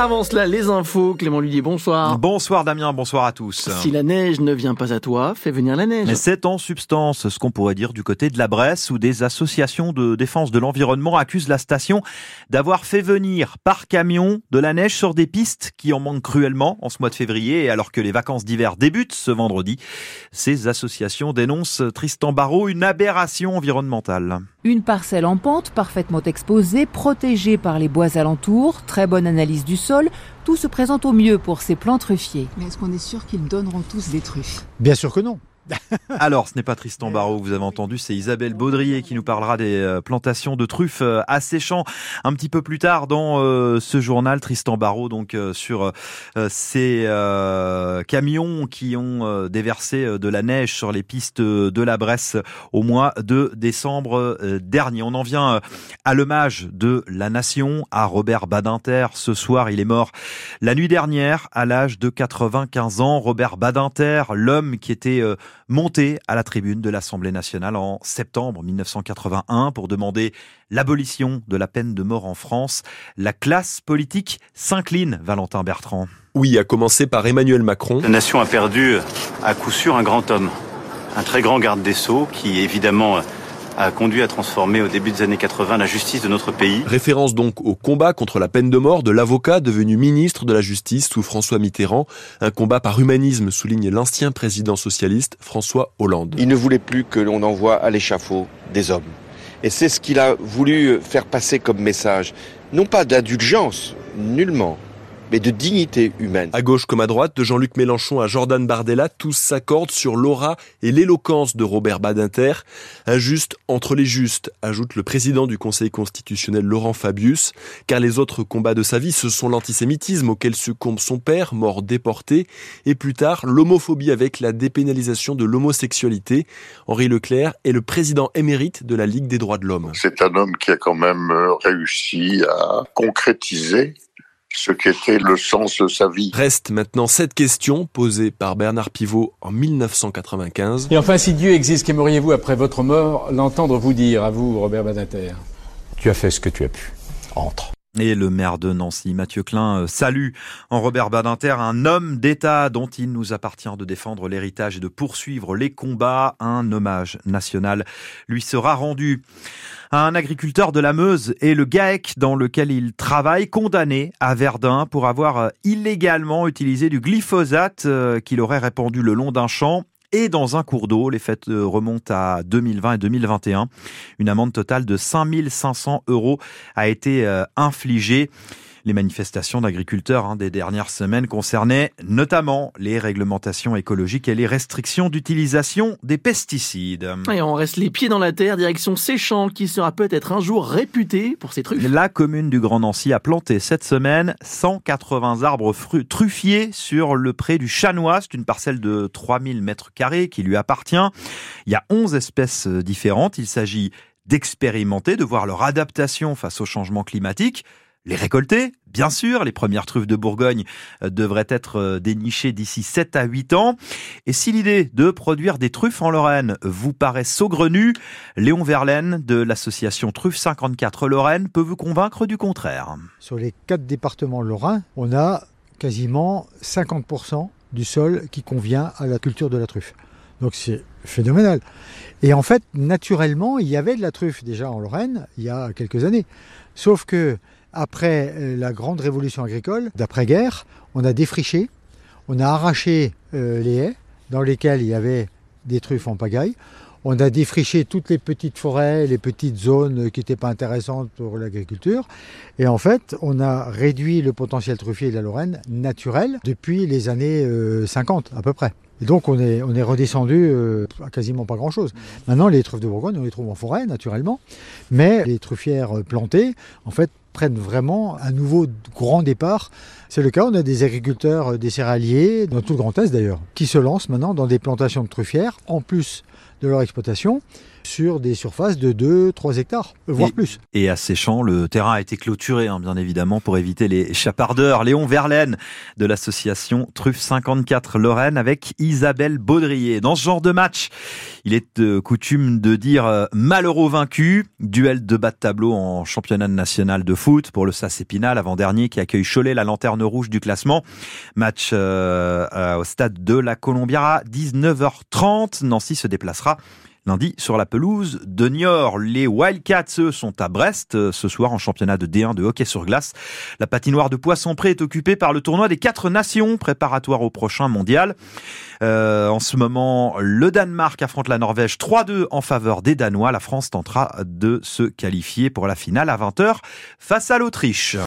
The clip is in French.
Avant cela, les infos. Clément Ludier, bonsoir. Bonsoir Damien, bonsoir à tous. Si la neige ne vient pas à toi, fais venir la neige. Mais c'est en substance ce qu'on pourrait dire du côté de la Bresse où des associations de défense de l'environnement accusent la station d'avoir fait venir par camion de la neige sur des pistes qui en manquent cruellement en ce mois de février et alors que les vacances d'hiver débutent ce vendredi. Ces associations dénoncent Tristan Barrault une aberration environnementale. Une parcelle en pente, parfaitement exposée, protégée par les bois alentours, très bonne analyse du sol, tout se présente au mieux pour ces plants truffiers. Mais est-ce qu'on est sûr qu'ils donneront tous des truffes? Bien sûr que non. Alors, ce n'est pas Tristan Barrault, vous avez entendu, c'est Isabelle Baudrier qui nous parlera des euh, plantations de truffes euh, asséchant un petit peu plus tard dans euh, ce journal. Tristan Barrault, donc, sur ces camions qui ont déversé de la neige sur les pistes de la Bresse au mois de décembre dernier. On en vient à l'hommage de la nation à Robert Badinter. Ce soir, il est mort la nuit dernière à l'âge de 95 ans. Robert Badinter, l'homme qui était monté à la tribune de l'Assemblée nationale en septembre 1981 pour demander l'abolition de la peine de mort en France. La classe politique s'incline, Valentin Bertrand. Oui, à commencer par Emmanuel Macron. La nation a perdu à coup sûr un grand homme, un très grand garde des Sceaux qui évidemment a conduit à transformer au début des années 80 la justice de notre pays. Référence donc au combat contre la peine de mort de l'avocat devenu ministre de la Justice sous François Mitterrand, un combat par humanisme souligne l'ancien président socialiste François Hollande. Il ne voulait plus que l'on envoie à l'échafaud des hommes. Et c'est ce qu'il a voulu faire passer comme message. Non pas d'indulgence, nullement, mais de dignité humaine. À gauche comme à droite, de Jean-Luc Mélenchon à Jordan Bardella, tous s'accordent sur l'aura et l'éloquence de Robert Badinter. Injuste entre les justes, ajoute le président du Conseil constitutionnel Laurent Fabius, car les autres combats de sa vie, ce sont l'antisémitisme auquel succombe son père, mort déporté, et plus tard l'homophobie avec la dépénalisation de l'homosexualité. Henri Leclerc est le président émérite de la Ligue des droits de l'homme. C'est un homme qui a quand même euh, réussi à concrétiser ce qu'était le sens de sa vie. Reste maintenant cette question posée par Bernard Pivot en 1995. Et enfin, si Dieu existe, qu'aimeriez-vous après votre mort l'entendre vous dire, à vous, Robert Badinter? Tu as fait ce que tu as pu. Entre. Et le maire de Nancy, Mathieu Klein, euh, salue en Robert Badinter un homme d'État dont il nous appartient de défendre l'héritage et de poursuivre les combats. Un hommage national lui sera rendu un agriculteur de la Meuse et le GAEC dans lequel il travaille, condamné à Verdun pour avoir euh, illégalement utilisé du glyphosate euh, qu'il aurait répandu le long d'un champ et dans un cours d'eau. Les fêtes euh, remontent à 2020 et 2021. Une amende totale de 5500 euros a été infligée. Les manifestations d'agriculteurs hein, des dernières semaines concernaient notamment les réglementations écologiques et les restrictions d'utilisation des pesticides. Et on reste les pieds dans la terre, direction Séchant, qui sera peut-être un jour réputé pour ses truffes. La commune du Grand Nancy a planté cette semaine 180 arbres truffiers sur le pré du Chanois. C'est une parcelle de 3000 mètres carrés qui lui appartient. Il y a 11 espèces différentes. Il s'agit d'expérimenter, de voir leur adaptation face au changement climatique les récolter. Bien sûr, les premières truffes de Bourgogne euh, devraient être euh, dénichées d'ici 7 à 8 ans. Et si l'idée de produire des truffes en Lorraine vous paraît saugrenue, Léon Verlaine de l'association Truffes 54 Lorraine peut vous convaincre du contraire. Sur les quatre départements lorrains, on a quasiment 50% du sol qui convient à la culture de la truffe. Donc c'est phénoménal. Et en fait, naturellement, il y avait de la truffe déjà en Lorraine il y a quelques années. Sauf que après euh, la grande révolution agricole d'après-guerre, on a défriché, on a arraché euh, les haies dans lesquelles il y avait des truffes en pagaille. On a défriché toutes les petites forêts, les petites zones qui n'étaient pas intéressantes pour l'agriculture. Et en fait, on a réduit le potentiel truffier de la Lorraine naturel depuis les années 50 euh, à peu près. Et donc on est, on est redescendu à quasiment pas grand-chose. Maintenant, les truffes de Bourgogne, on les trouve en forêt, naturellement, mais les truffières plantées, en fait, prennent vraiment un nouveau grand départ. C'est le cas, on a des agriculteurs, euh, des céréaliers, dans tout le Grand Est d'ailleurs, qui se lancent maintenant dans des plantations de truffières, en plus de leur exploitation, sur des surfaces de 2, 3 hectares, voire et, plus. Et à Séchant, le terrain a été clôturé, hein, bien évidemment, pour éviter les chapardeurs. Léon Verlaine de l'association Truffe 54 Lorraine avec Isabelle Baudrier. Dans ce genre de match, il est coutume de dire euh, malheureux vaincu. Duel de bas de tableau en championnat national de foot pour le SAS Épinal, avant-dernier qui accueille Cholet, la lanterne rouge du classement. Match euh, au stade de la Colombiara, 19h30. Nancy se déplacera lundi sur la pelouse de Niort. Les Wildcats, sont à Brest euh, ce soir en championnat de D1 de hockey sur glace. La patinoire de Poisson-Pré est occupée par le tournoi des quatre nations préparatoire au prochain mondial. Euh, en ce moment, le Danemark affronte la Norvège 3-2 en faveur des Danois. La France tentera de se qualifier pour la finale à 20h face à l'Autriche.